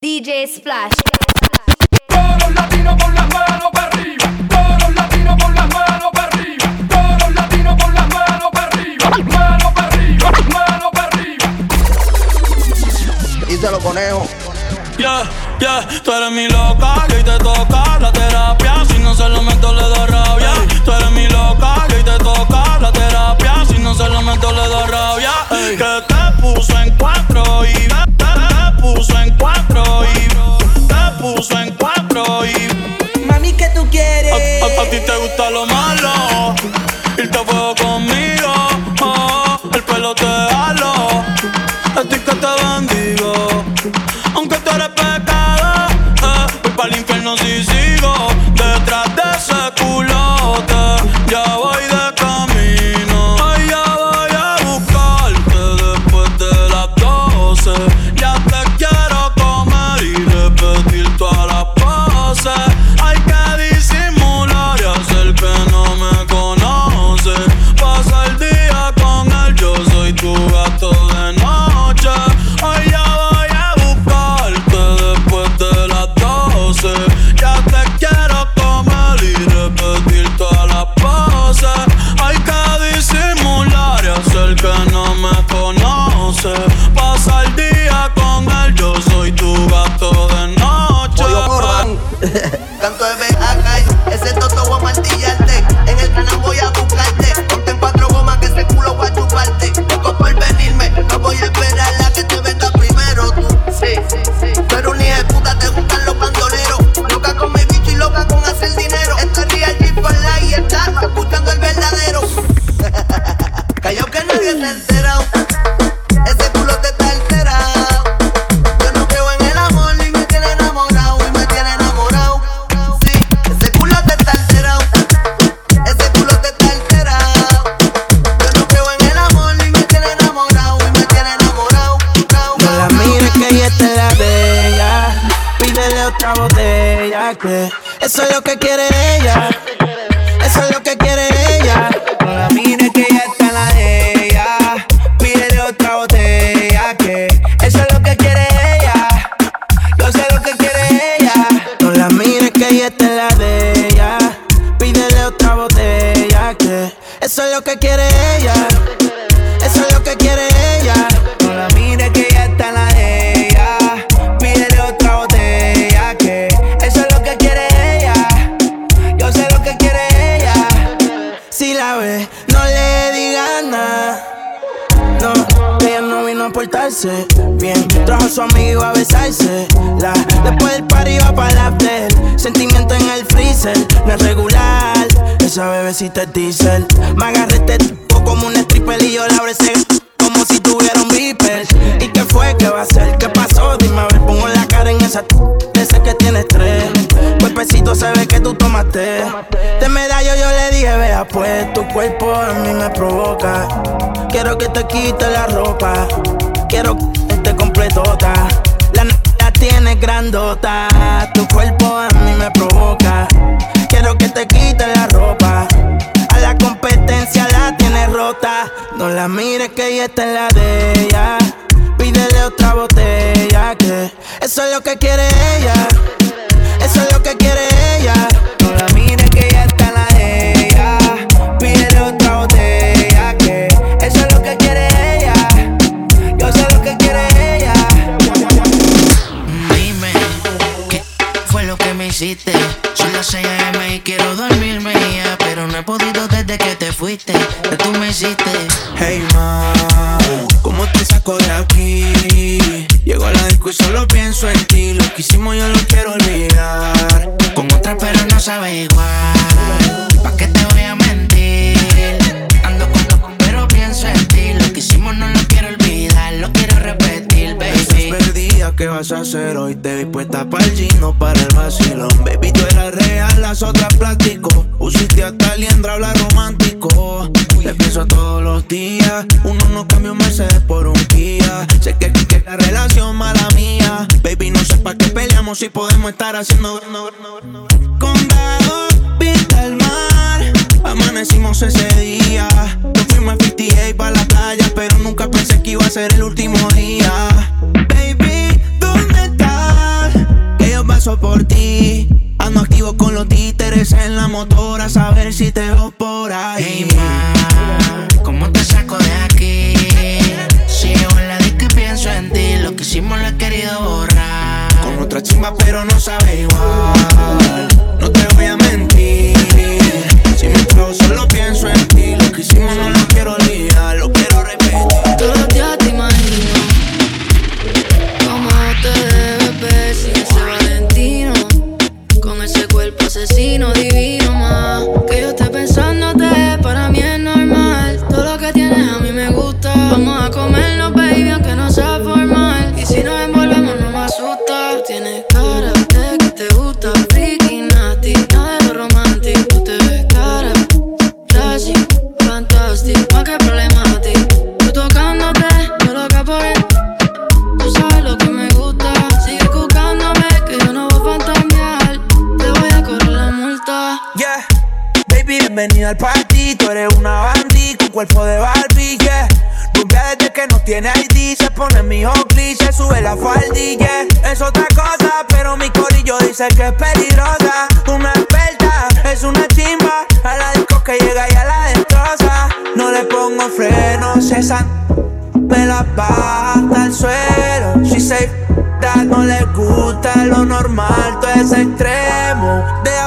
DJ Splash. Todos los latinos con las manos para arriba. Todos los latinos con las manos para arriba. Todos los latinos con las manos para arriba. Mano para arriba, mano para arriba. Díselo, conejo. Yeah, yeah, tú eres mi loca, que hoy te toca la terapia. Si no se lo meto, le da rabia. Tú eres mi loca, que hoy te toca la terapia. Si no se lo meto, le da rabia. Que gusta lo malo. Irte es diesel. Me agarré este tipo como un stripper y yo la abracé como si tuviera un beeper. ¿Y qué fue? ¿Qué va a ser? ¿Qué pasó? Dime a ver, pongo la cara en esa t- ese que tiene estrés. Cuerpecito se ve que tú tomaste. De medallo yo le dije, vea pues, tu cuerpo a mí me provoca. Quiero que te quite la ropa. Quiero que esté completota. La la tienes grandota. Tu cuerpo a mí me provoca. Quiero que te quite Mires que ella está en la de ella. Pídele otra botella que eso es lo que quiere ella. Eso es lo que quiere ella. No la mires que ella está en la de ella. Pídele otra botella que eso es lo que quiere ella. Yo sé lo que quiere ella. Dime, ¿qué fue lo que me hiciste? Son las 6 a.m. y quiero dormirme ya, pero no he podido desde que te fuiste. Que tú me hiciste. Sabe igual. ¿Pa' qué te voy a mentir? Ando con pero pienso en ti. Lo que hicimos no lo quiero olvidar, lo quiero repetir, baby. perdida, ¿qué vas a hacer hoy? Te vi puesta para el gino, para el vacilón. Baby, tú eras real, las otras plástico. Pusiste hasta liendra, habla romántico. Te pienso todos los días. Uno no cambia un Mercedes por un Kia. Sé que, que, que la relación mala mía. Baby, no sé para qué peleamos si podemos estar haciendo. Condado, vista el mar. Amanecimos ese día. Nos fuimos a 58 para la playa, pero nunca pensé que iba a ser el último día. Baby, ¿dónde estás? paso por ti. Ando activo con los títeres en la motora, a saber si te veo por ahí. Hey, ma, ¿cómo te saco de aquí? Si yo en la disco y pienso en ti, lo que hicimos lo he querido borrar. Con otra chimba, pero no sabe igual. No te voy a mentir. Si me solo normal, todo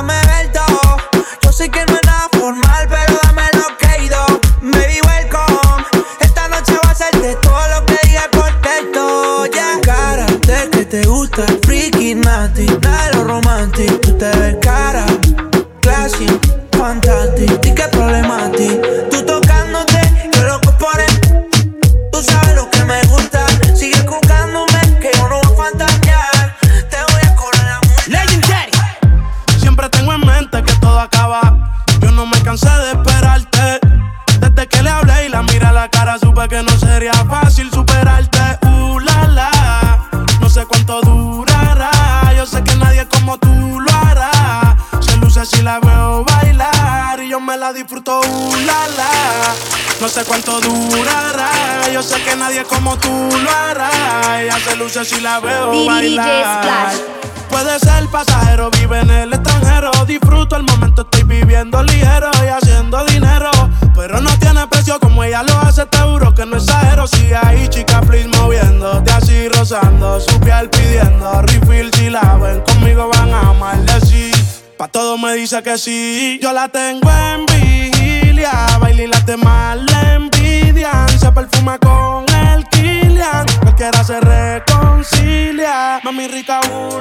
la disfruto. Uh, la, la. No sé cuánto durará. Yo sé que nadie como tú lo hará. Ella se luce si la veo DJ bailar. Splash. Puede ser pasajero, vive en el extranjero. Disfruto el momento, estoy viviendo ligero y haciendo dinero. Pero no tiene precio como ella lo hace, te juro que no exagero. Sigue ahí, chica, please, moviéndote así, rozando su piel pidiendo refill. Si la ven conmigo, van a amarle sí. Pa' todo me dice que sí. Yo la tengo en vigilia. Baila y las demás le envidian. Se perfuma con el Kilian. Cualquiera se reconcilia. Mami rica, uh.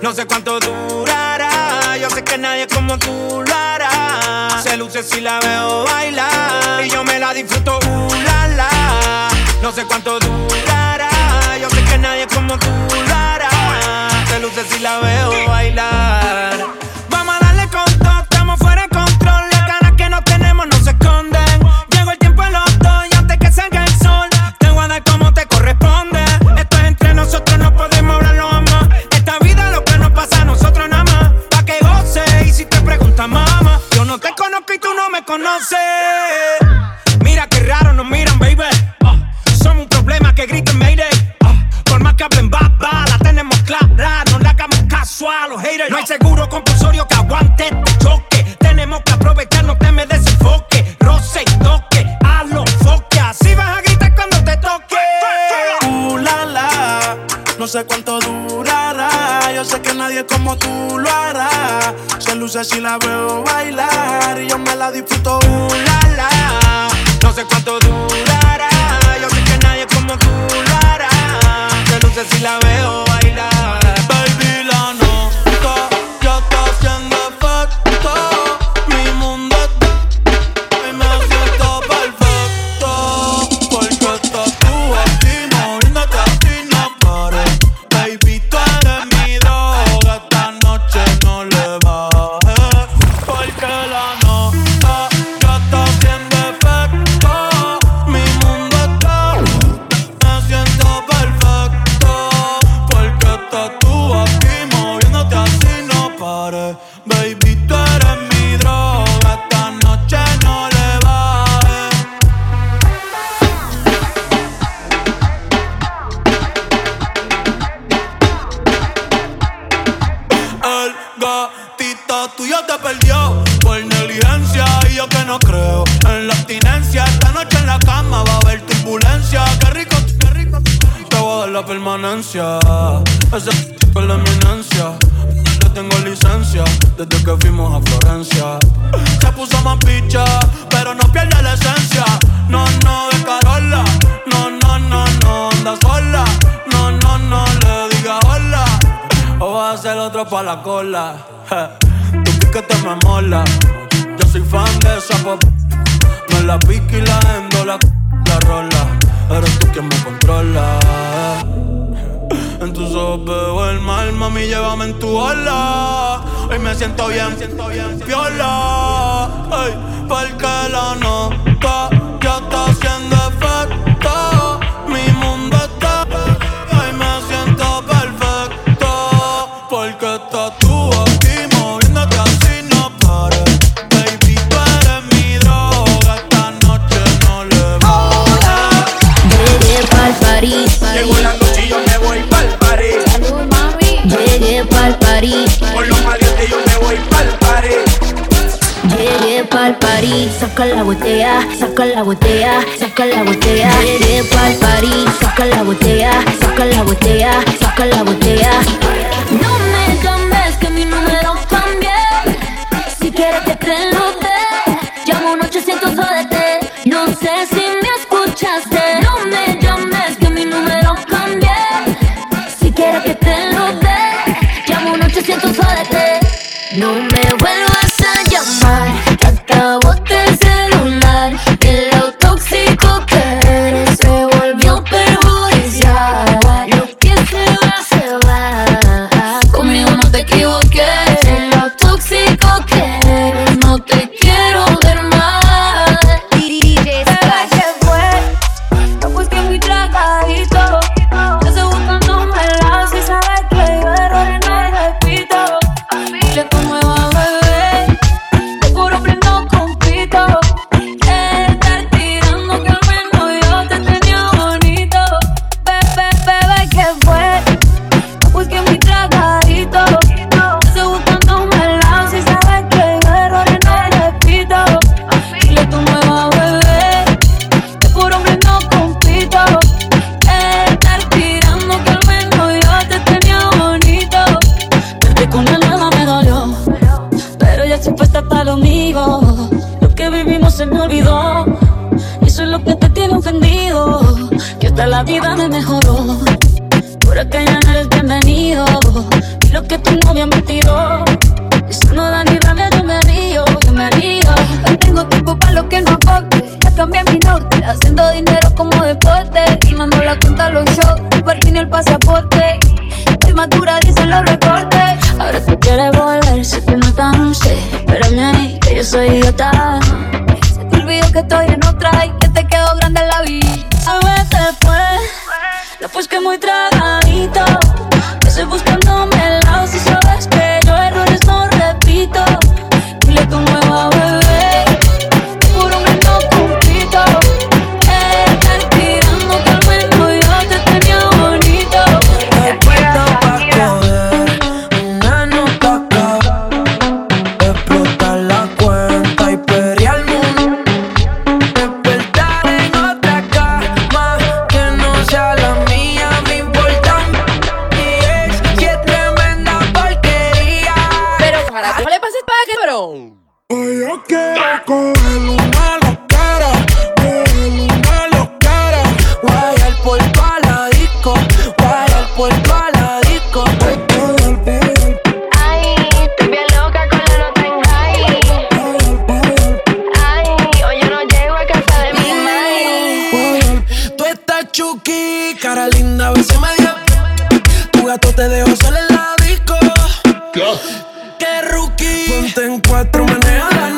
No sé cuánto durará. Yo sé que nadie como tú lo hará. Se luce si la veo bailar. Y yo me la disfruto, uh. No sé cuánto durará. Yo sé que nadie como tú lo hará. Se luce si la veo bailar. Vamos a darle con todo, estamos fuera de control. Las ganas que no tenemos no se esconden. Llegó el tiempo de los dos y antes que salga el sol, te voy a dar como te corresponde. Esto es entre nosotros, no podemos hablarlo más. Esta vida lo que nos pasa a nosotros nada más. Pa' que goce y si te preguntas, mamá, yo no te conozco y tú no me conoces. Mira qué raro nos miran, baby. Hagamos caso a los haters. No hay seguro compulsorio que aguante este choque. Tenemos que aprovechar, no te me desenfoque. Roce y toque, a los foque. Así vas a gritar cuando te toque. Uh, la, la. No sé cuánto durará. Yo sé que nadie como tú lo hará. Se luce si la veo bailar. Y yo me la disfruto. Uh, la, la. No sé cuánto durará. Yo sé que nadie como tú lo hará. Se luce si la veo bailar. Centoyan. botella, saca la botella, saca la botella. Viene pa'l party, saca la botella, saca la botella, saca la botella ¿Qué? Ponte en cuatro, maneja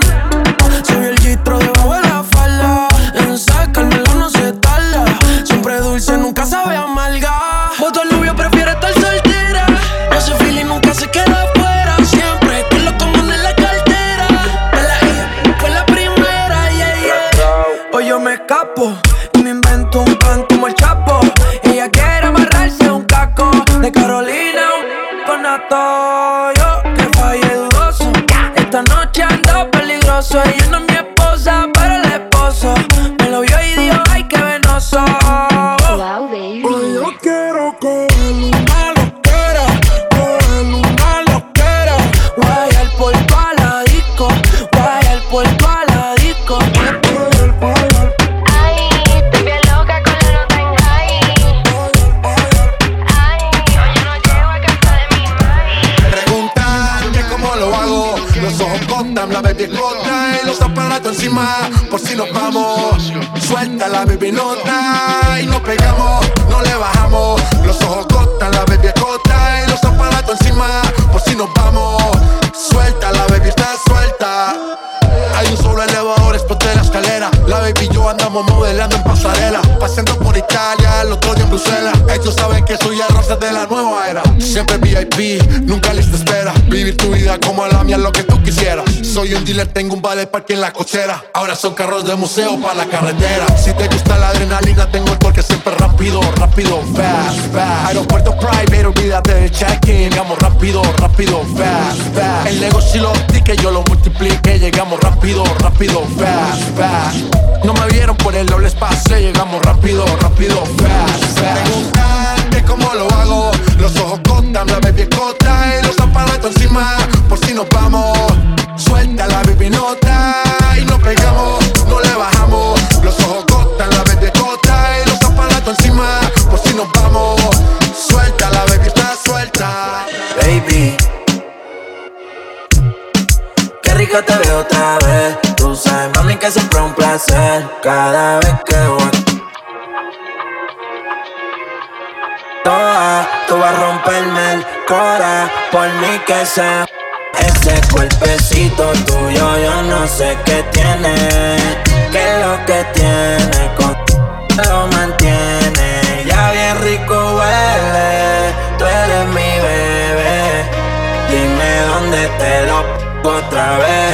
Soy un dealer, tengo un vale parque en la cochera. Ahora son carros de museo para la carretera. Si te gusta la adrenalina, tengo el torque siempre rápido, rápido, fast, fast. Aeropuerto private, olvídate del check-in. Llegamos rápido, rápido, fast, fast. El negocio lo que yo lo multiplique. Llegamos rápido, rápido, fast, fast. No me vieron por el doble espacio. Llegamos rápido, rápido, fast, fast. Preguntan cómo lo hago. Los ojos cortan, la baby corta y los aparatos encima. Por si nos vamos, que siempre es un placer. Cada vez que voy. Toda, tú vas a romperme el cora por mí que sea. Ese cuerpecito tuyo, yo no sé qué tiene. ¿Qué es lo que tiene? Con lo mantiene. Ya bien rico huele. Tú eres mi bebé. Dime dónde te lo otra vez.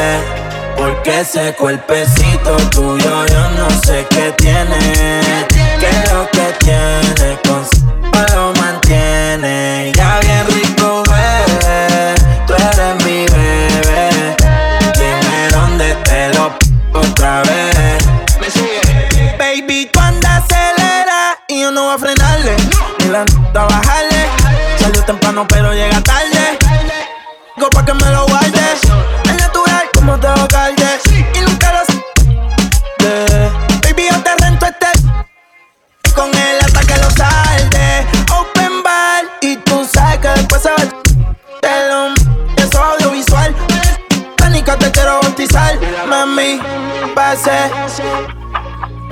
Porque ese cuerpecito tuyo, yo no sé qué tiene. ¿Qué es lo que tiene? Con lo mantiene. Ya bien rico huele. Tú eres mi bebé. Dime dónde te lo otra vez. Baby, tú andas acelera y yo no voy a frenarle. Ni la nota bajarle. Salió temprano pero llega tarde. Go pa' que me lo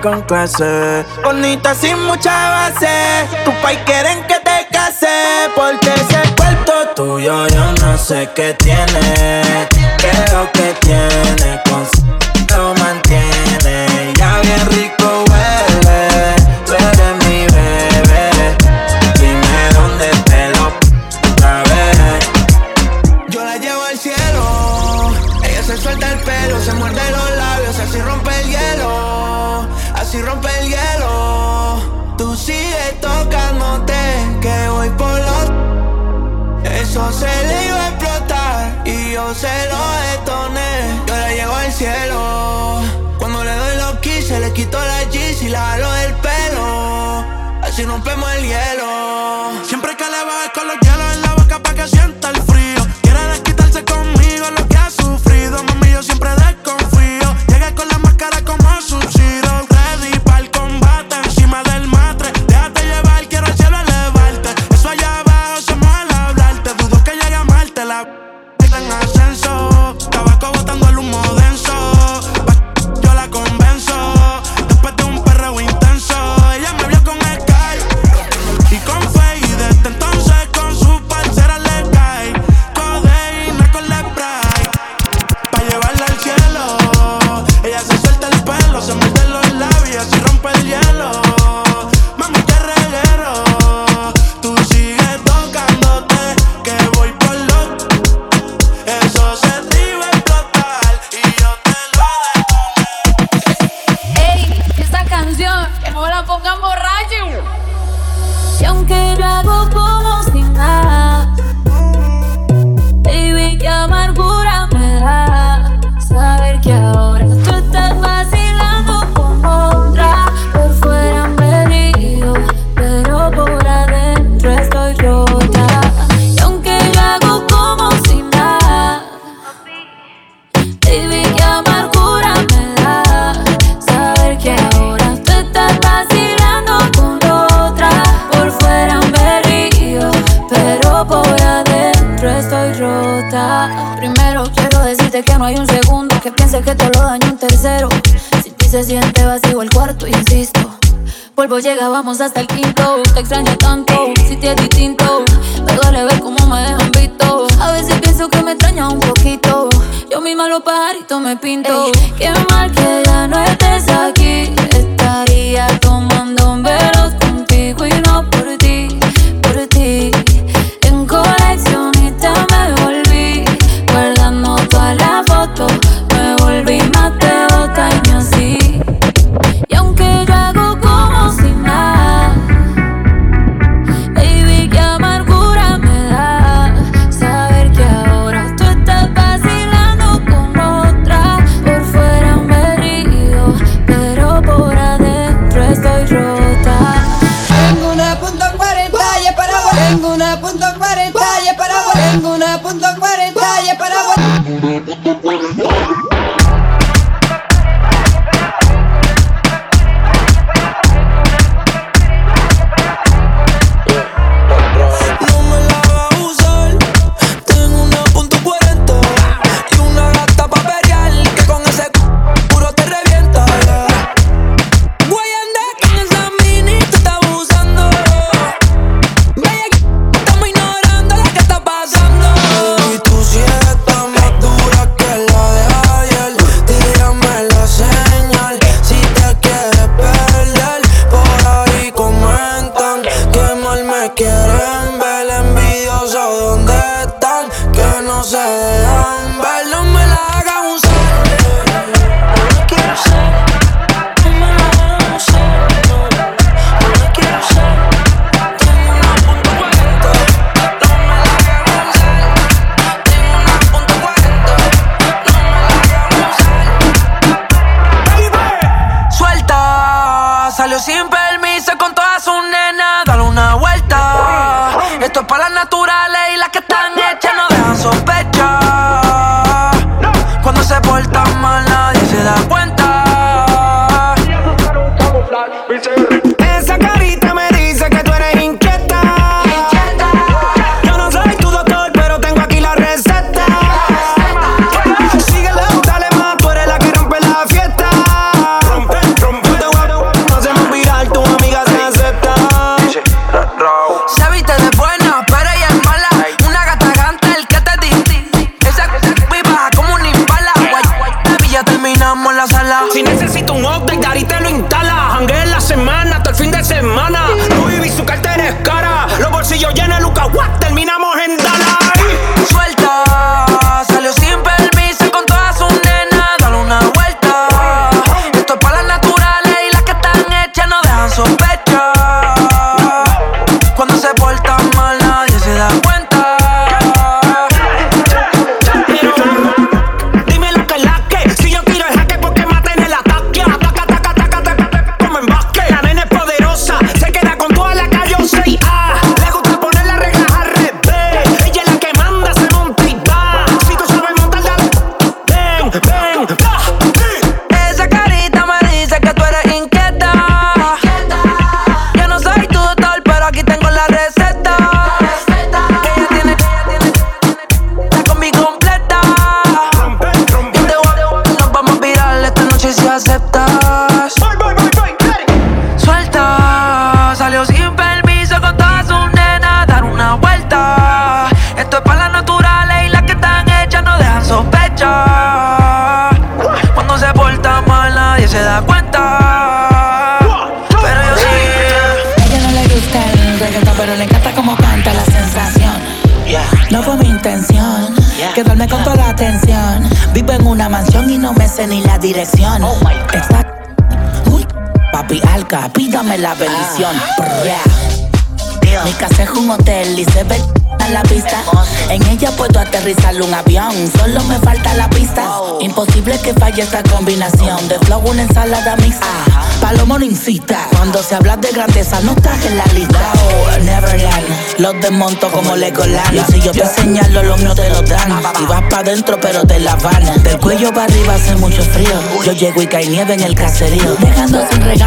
con clase. Bonita sin mucha base. Tu pai quieren que te case. Porque ese cuerpo tuyo yo no sé qué tiene. ¿Qué es lo que tiene? Con la G y Que no hay un segundo que piense que te lo daño un tercero. Si ti se siente vacío el cuarto, insisto. Vuelvo, llegábamos hasta el quinto. Te extraño tanto, si te es distinto. Me duele ver cómo me dejan visto. A veces pienso que me extraña un poquito. Yo misma los pajaritos me pinto. Ey. Qué mal que ya no estés aquí. Estaría tomando un verano. aterrizar un avión. Solo me falta la pista. Oh. Imposible que falle esta combinación. De flow, una ensalada mixta. Palomo no incita. Cuando se habla de grandeza, no estás en la lista. Oh, Neverland. Los desmonto como Legoland. Y si yo te señalo, los míos te lo dan. Ah, y vas pa' dentro, pero te la van. Del cuello para arriba hace mucho frío. Yo llego y cae nieve en el caserío. Dejando sin regalo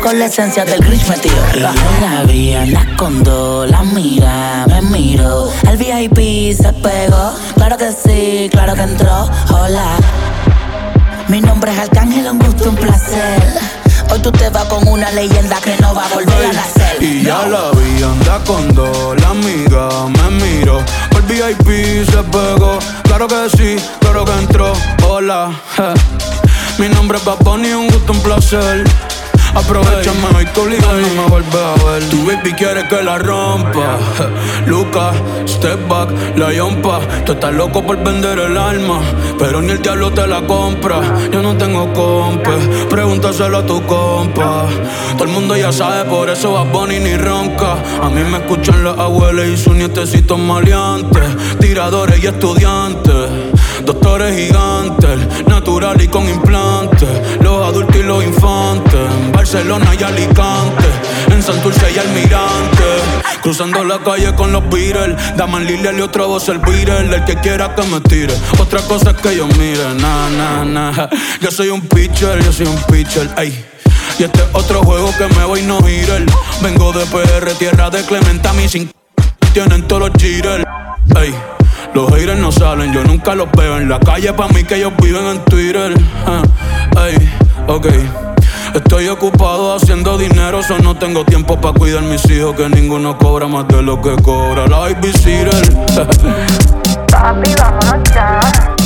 con la esencia del Grinch metido. La, la vi en la escondo, la mira, me miro. El VIP se pegó, claro que sí, claro que entró. Hola, mi nombre es Arcángel, un gusto, un placer. Hoy tú te vas con una leyenda que no va a volver a nacer. Y ya la vi anda con dos, la amiga me miró. El VIP se pegó, claro que sí, claro que entró. Hola, mi nombre es Paponi, un gusto, un placer. Aprovechame hoy que obligado no me vuelve a ver. Tu baby quiere que la rompa. Lucas, step back, la yompa. Tú estás loco por vender el alma, pero ni el diablo te la compra. Yo no tengo compa, pregúntaselo a tu compa. Todo el mundo ya sabe, por eso va Bunny ni ronca. A mí me escuchan las abuelas y sus nietecitos maleantes, tiradores y estudiantes. Doctores gigantes, natural y con implantes. Los adultos y los infantes. Barcelona y Alicante. En Santurce y Almirante. Cruzando la calle con los Beatles. Daman Lilia y otra voz el Beatle. El que quiera que me tire. Otra cosa es que yo mire. Nah, nah, nah. Yo soy un pitcher, yo soy un pitcher. Ey. Y este es otro juego que me voy no girar. Vengo de PR, tierra de Clementa, mis sin tienen todos los jitters. Ey. Los haters no salen, yo nunca los veo en la calle. Pa' mí que ellos viven en Twitter. Ah, ey, ok. Estoy ocupado haciendo dinero, so no tengo tiempo para cuidar mis hijos. Que ninguno cobra más de lo que cobra la babysitter. Papi, vámonos ya.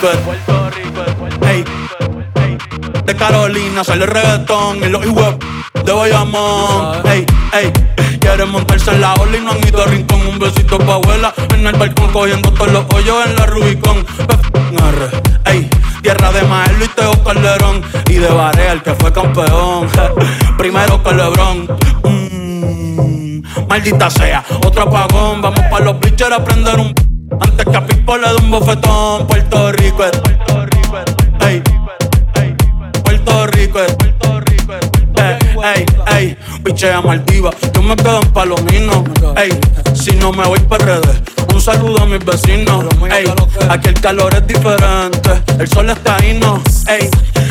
Rico. Hey. De Carolina sale el reggaetón y los web de Bayamón. Hey, hey. Quieren montarse en la ola y no han ido a rincón. Un besito pa' abuela en el balcón cogiendo todos los hoyos en la Rubicon. Ey, tierra de Maelo y Teo Calderón. Y de Barea, el que fue campeón. Primero que Lebron. Mm, maldita sea, otro apagón. Vamos pa' los bichos a prender un. Antes que a Pipo le un bofetón. Puerto Rico es. Ey, Puerto Rico es. Ey, ey, pichea Maldiva, yo me quedo en Palomino. Ey, si no me voy para redes, un saludo a mis vecinos. Ey, aquí el calor es diferente, el sol está ahí, no. Ey,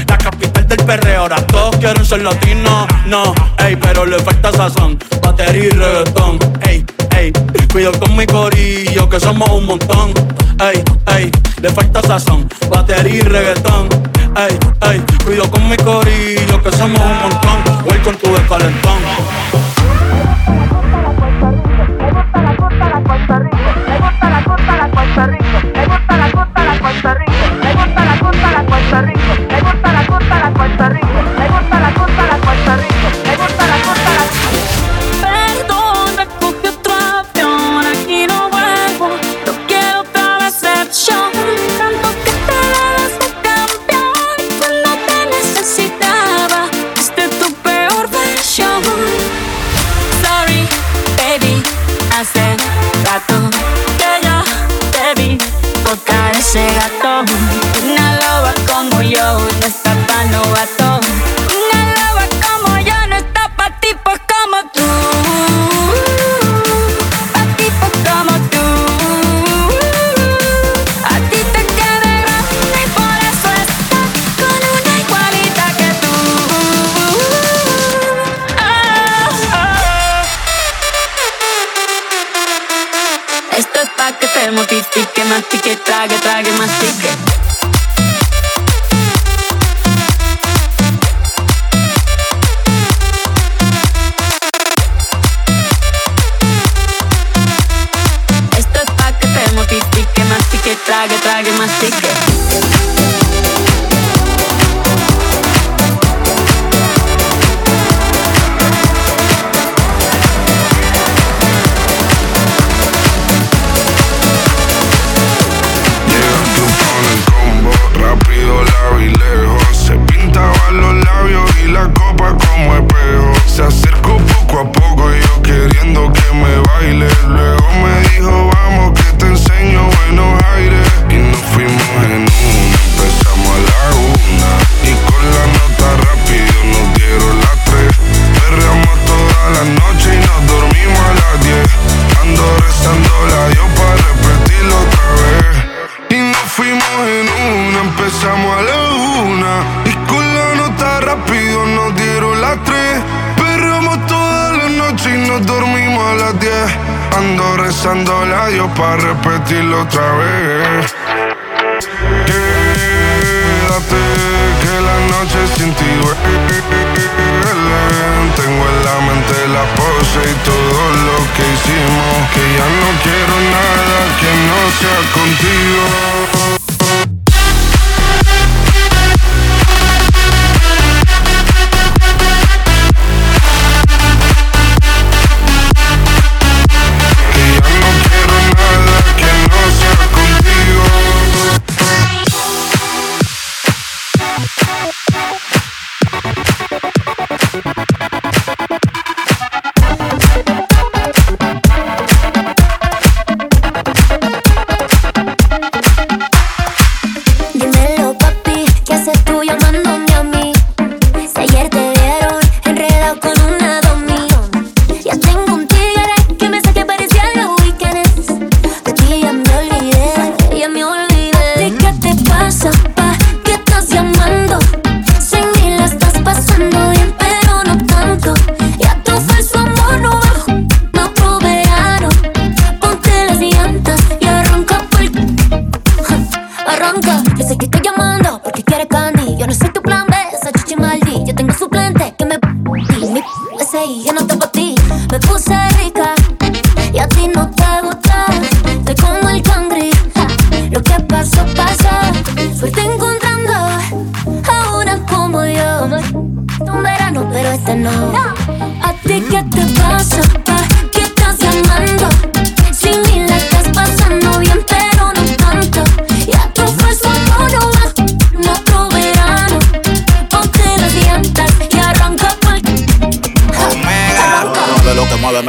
la capital del perreo, ahora todos quieren ser latinos. No, ey, pero le falta sazón, batería y reggaetón. Ey, ey, cuido con mi corillo, que somos un montón. Ey, ey, le falta sazón, batería y reggaetón. Ey, ey, cuido con mi corillo, que somos un montón. Welcome to the calentón. Perdón, las. Perramos toda la noche y nos dormimos a las diez. Ando rezando a Dios para repetirlo otra vez. Quédate que la noche sin ti duele. Tengo en la mente la pose y todo lo que hicimos. Que ya no quiero nada que no sea contigo.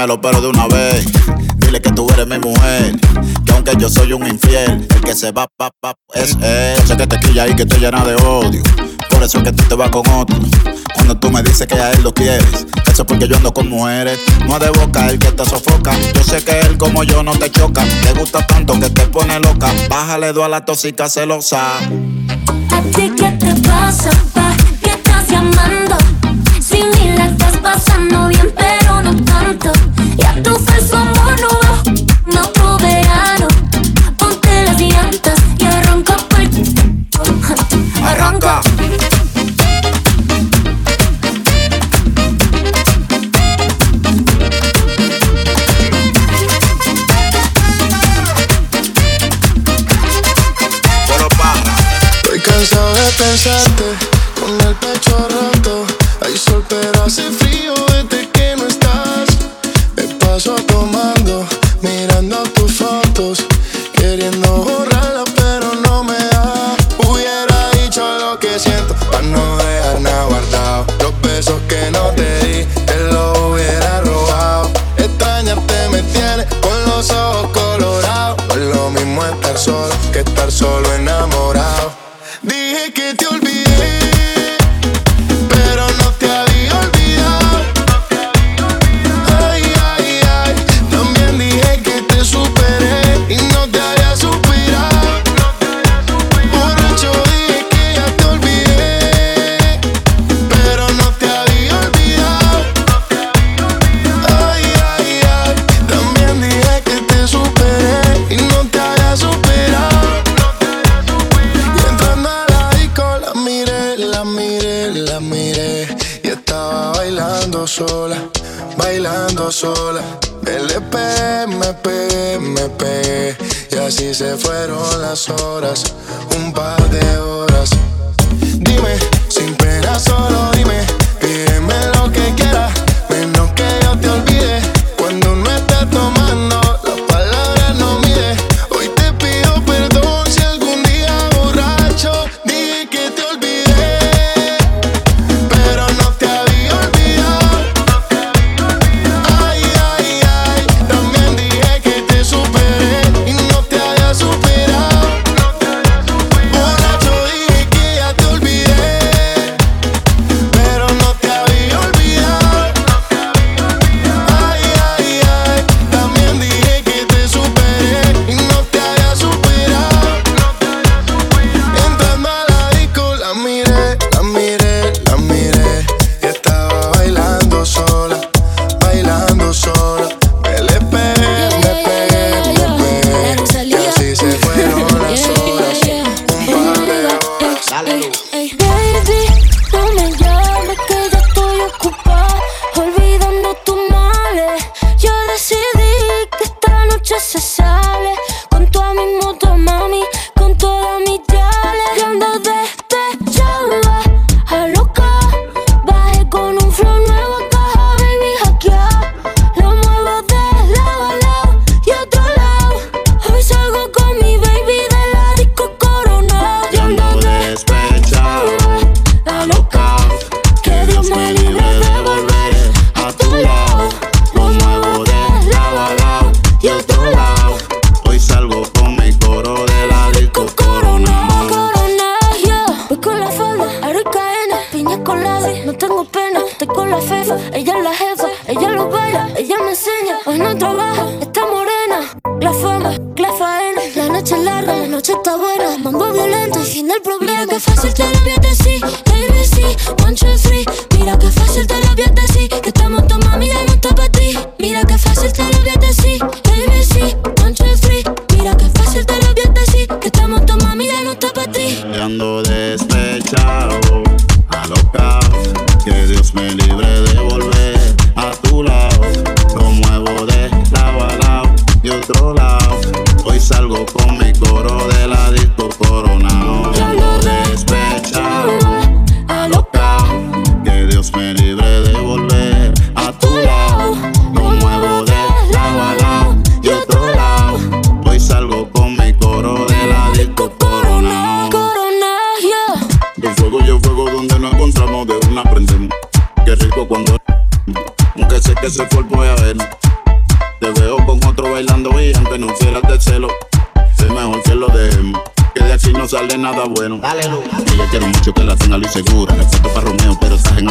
dímelo pero de una vez. Dile que tú eres mi mujer, que aunque yo soy un infiel, el que se va, va, va, es él. Yo sé que te quilla y que te llena de odio, por eso es que tú te vas con otro. Cuando tú me dices que a él lo quieres, eso es porque yo ando con mujeres. No es de boca el que te sofoca, yo sé que él como yo no te choca. Te gusta tanto que te pone loca, bájale dos a la tóxica celosa. A ti que te pasa, Yeah.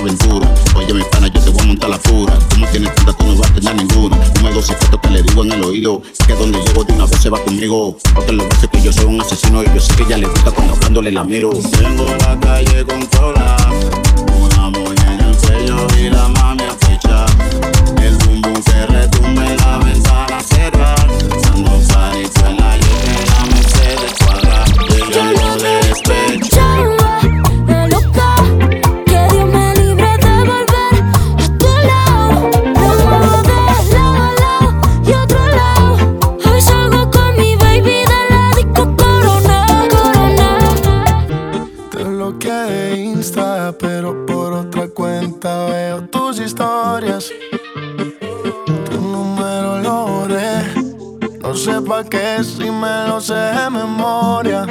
aventura. Oye, mi pana, yo te voy a montar la pura. Como tienes tanta, tú no vas a tener ninguna. Un algo secreto que le digo en el oído. Que donde llego de una vez se va conmigo. Porque lo dice que yo soy un asesino y yo sé que ella le gusta cuando hablándole la miro. Tengo la calle controla. Una moña en el cuello y la mami a fecha. El boom boom se retumbe, la ventana cerrar. Sando party, si me lo sé de memoria.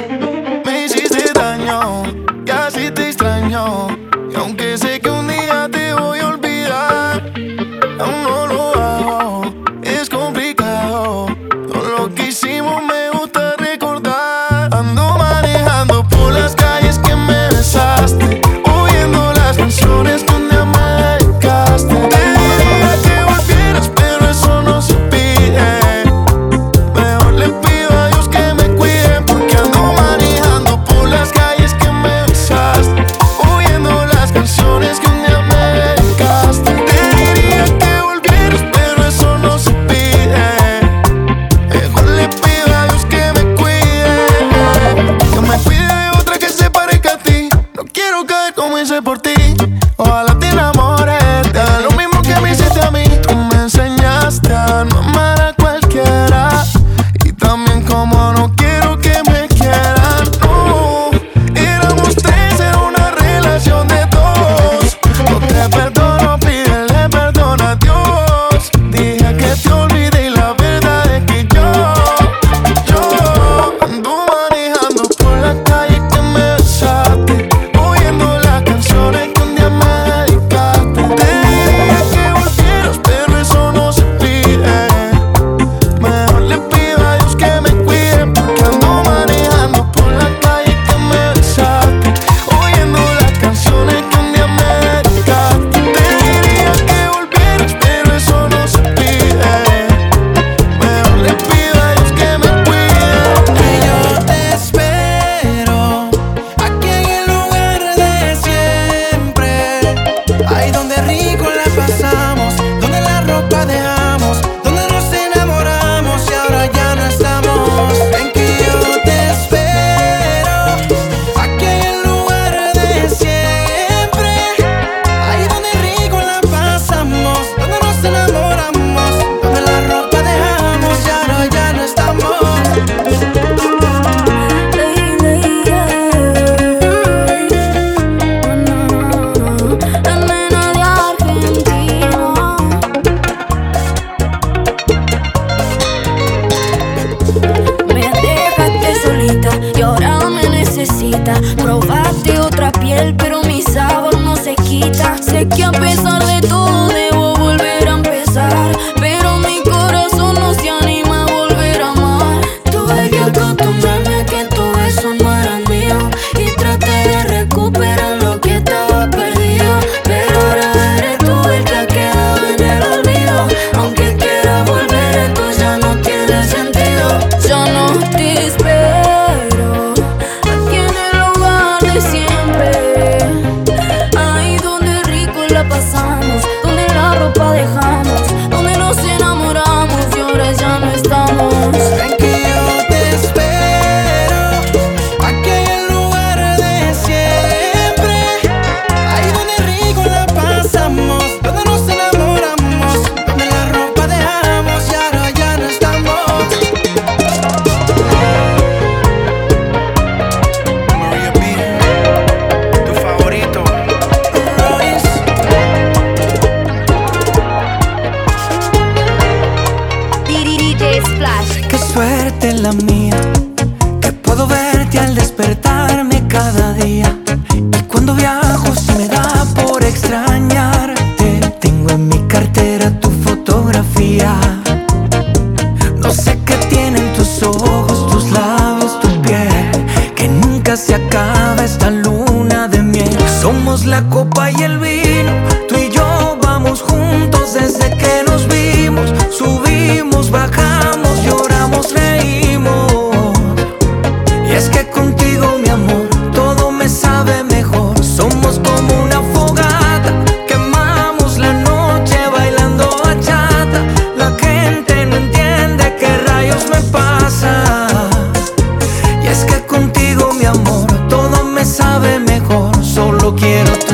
sabe mejor, solo quiero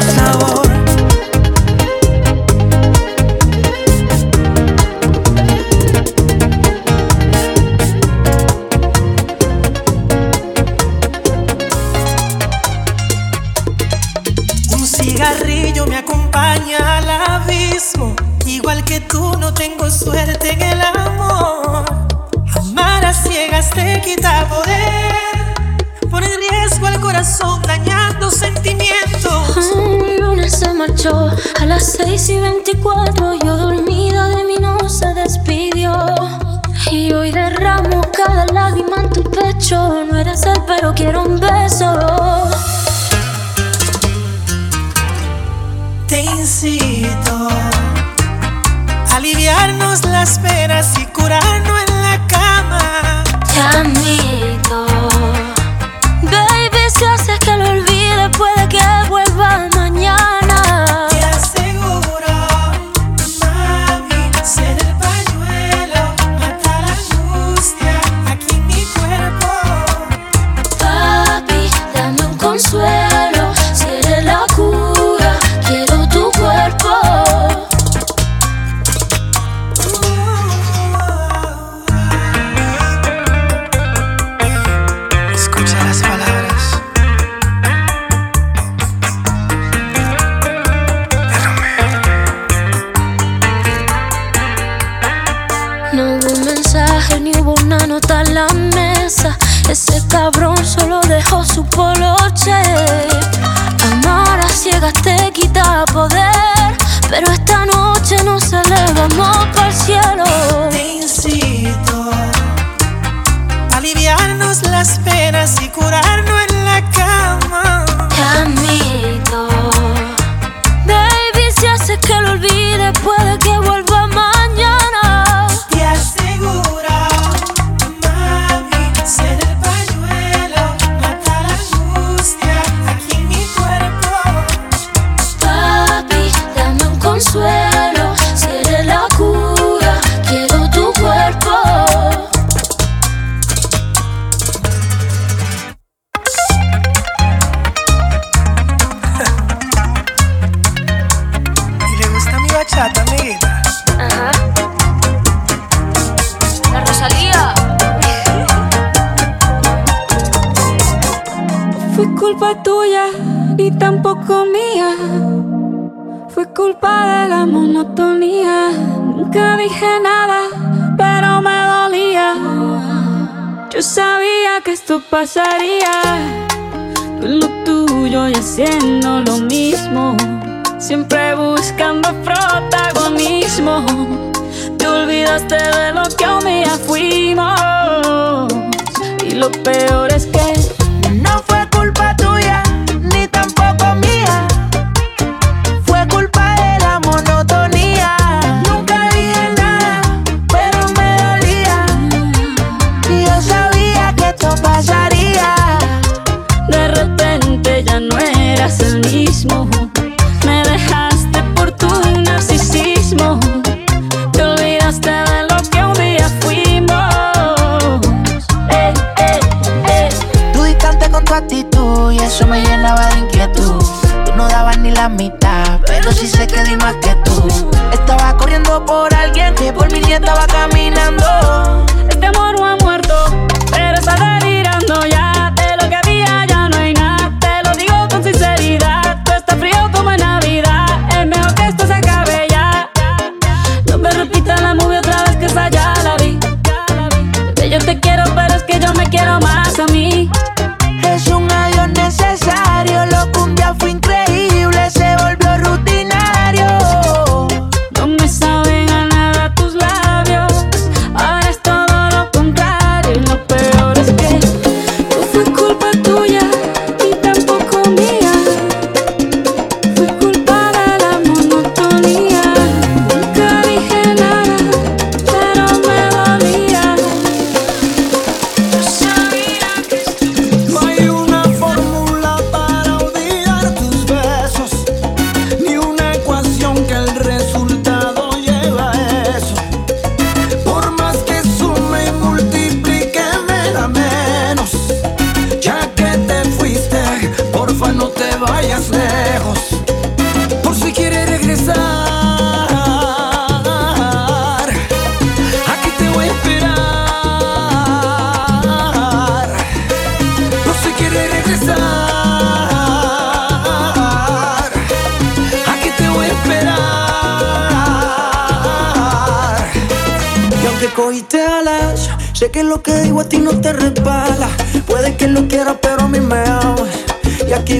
Pero esta noche nos elevamos para el cielo. Te incito a aliviarnos las penas. Fue culpa de la monotonía. Nunca dije nada, pero me dolía. Yo sabía que esto pasaría. Tú lo tuyo y haciendo lo mismo. Siempre buscando protagonismo. Te olvidaste de lo que un día fuimos. Y lo peor es que volverás el mismo.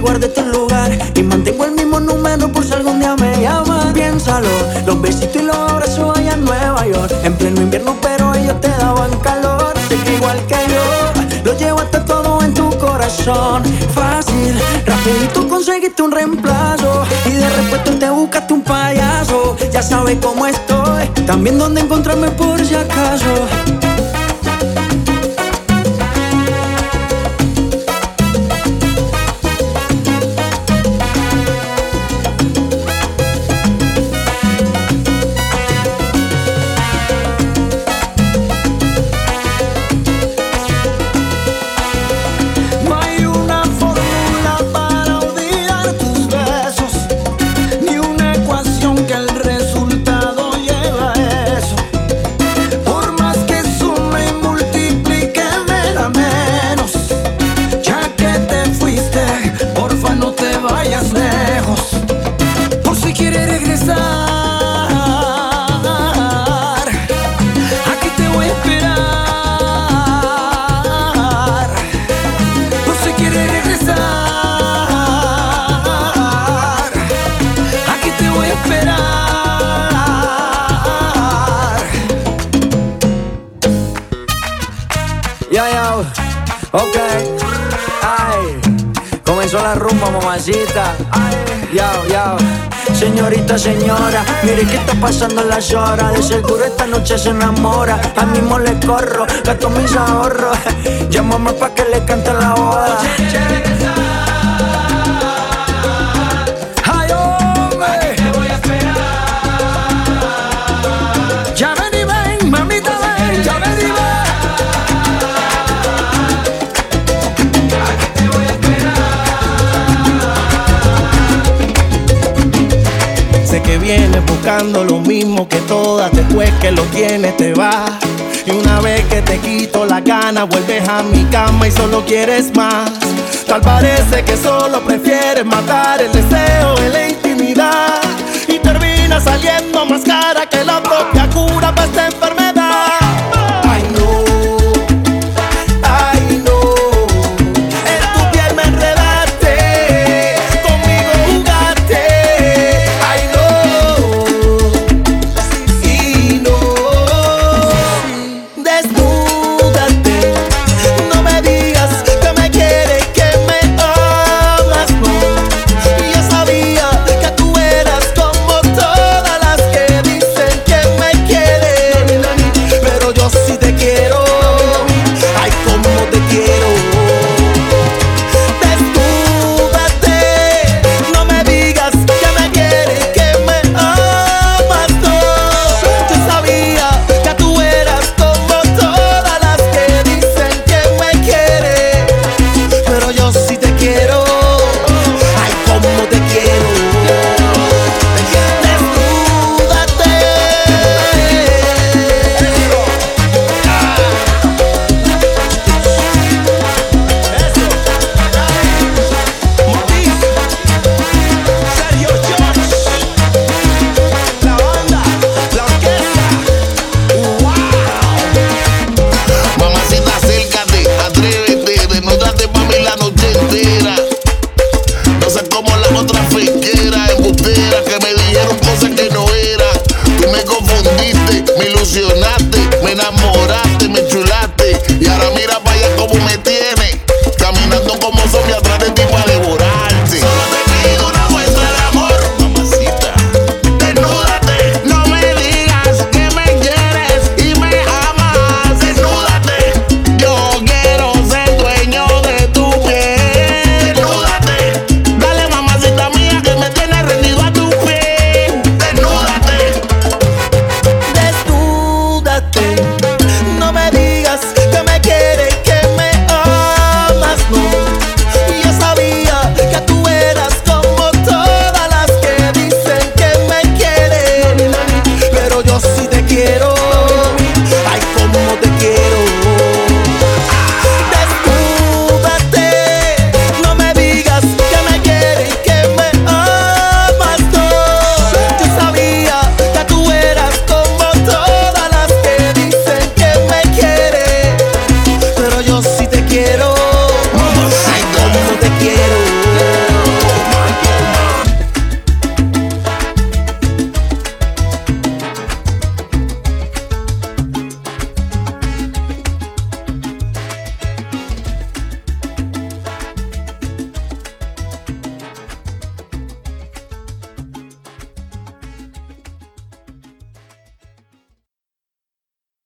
Guardé tu lugar y mantengo el mismo número por si algún día me llaman. Piénsalo, los besitos y los abrazos allá en Nueva York. En pleno invierno, pero ellos te daban calor. Sé que igual que yo, lo llevaste todo en tu corazón. Fácil, rapidito conseguiste un reemplazo. Y de repente te buscaste un payaso. Ya sabes cómo estoy, también dónde encontrarme por si acaso. Mamacita. Yo, yo, señorita, señora, mire qué está pasando las horas. De seguro esta noche se enamora. A mismo le corro, gasto mis ahorros. Llámame pa' que le cante la boda. Que todas, después que lo tienes te vas. Y una vez que te quito la gana, vuelves a mi cama y solo quieres más. Tal parece que solo prefieres matar el deseo en la intimidad. Y termina saliendo más cara que la propia cura para esta enfermedad.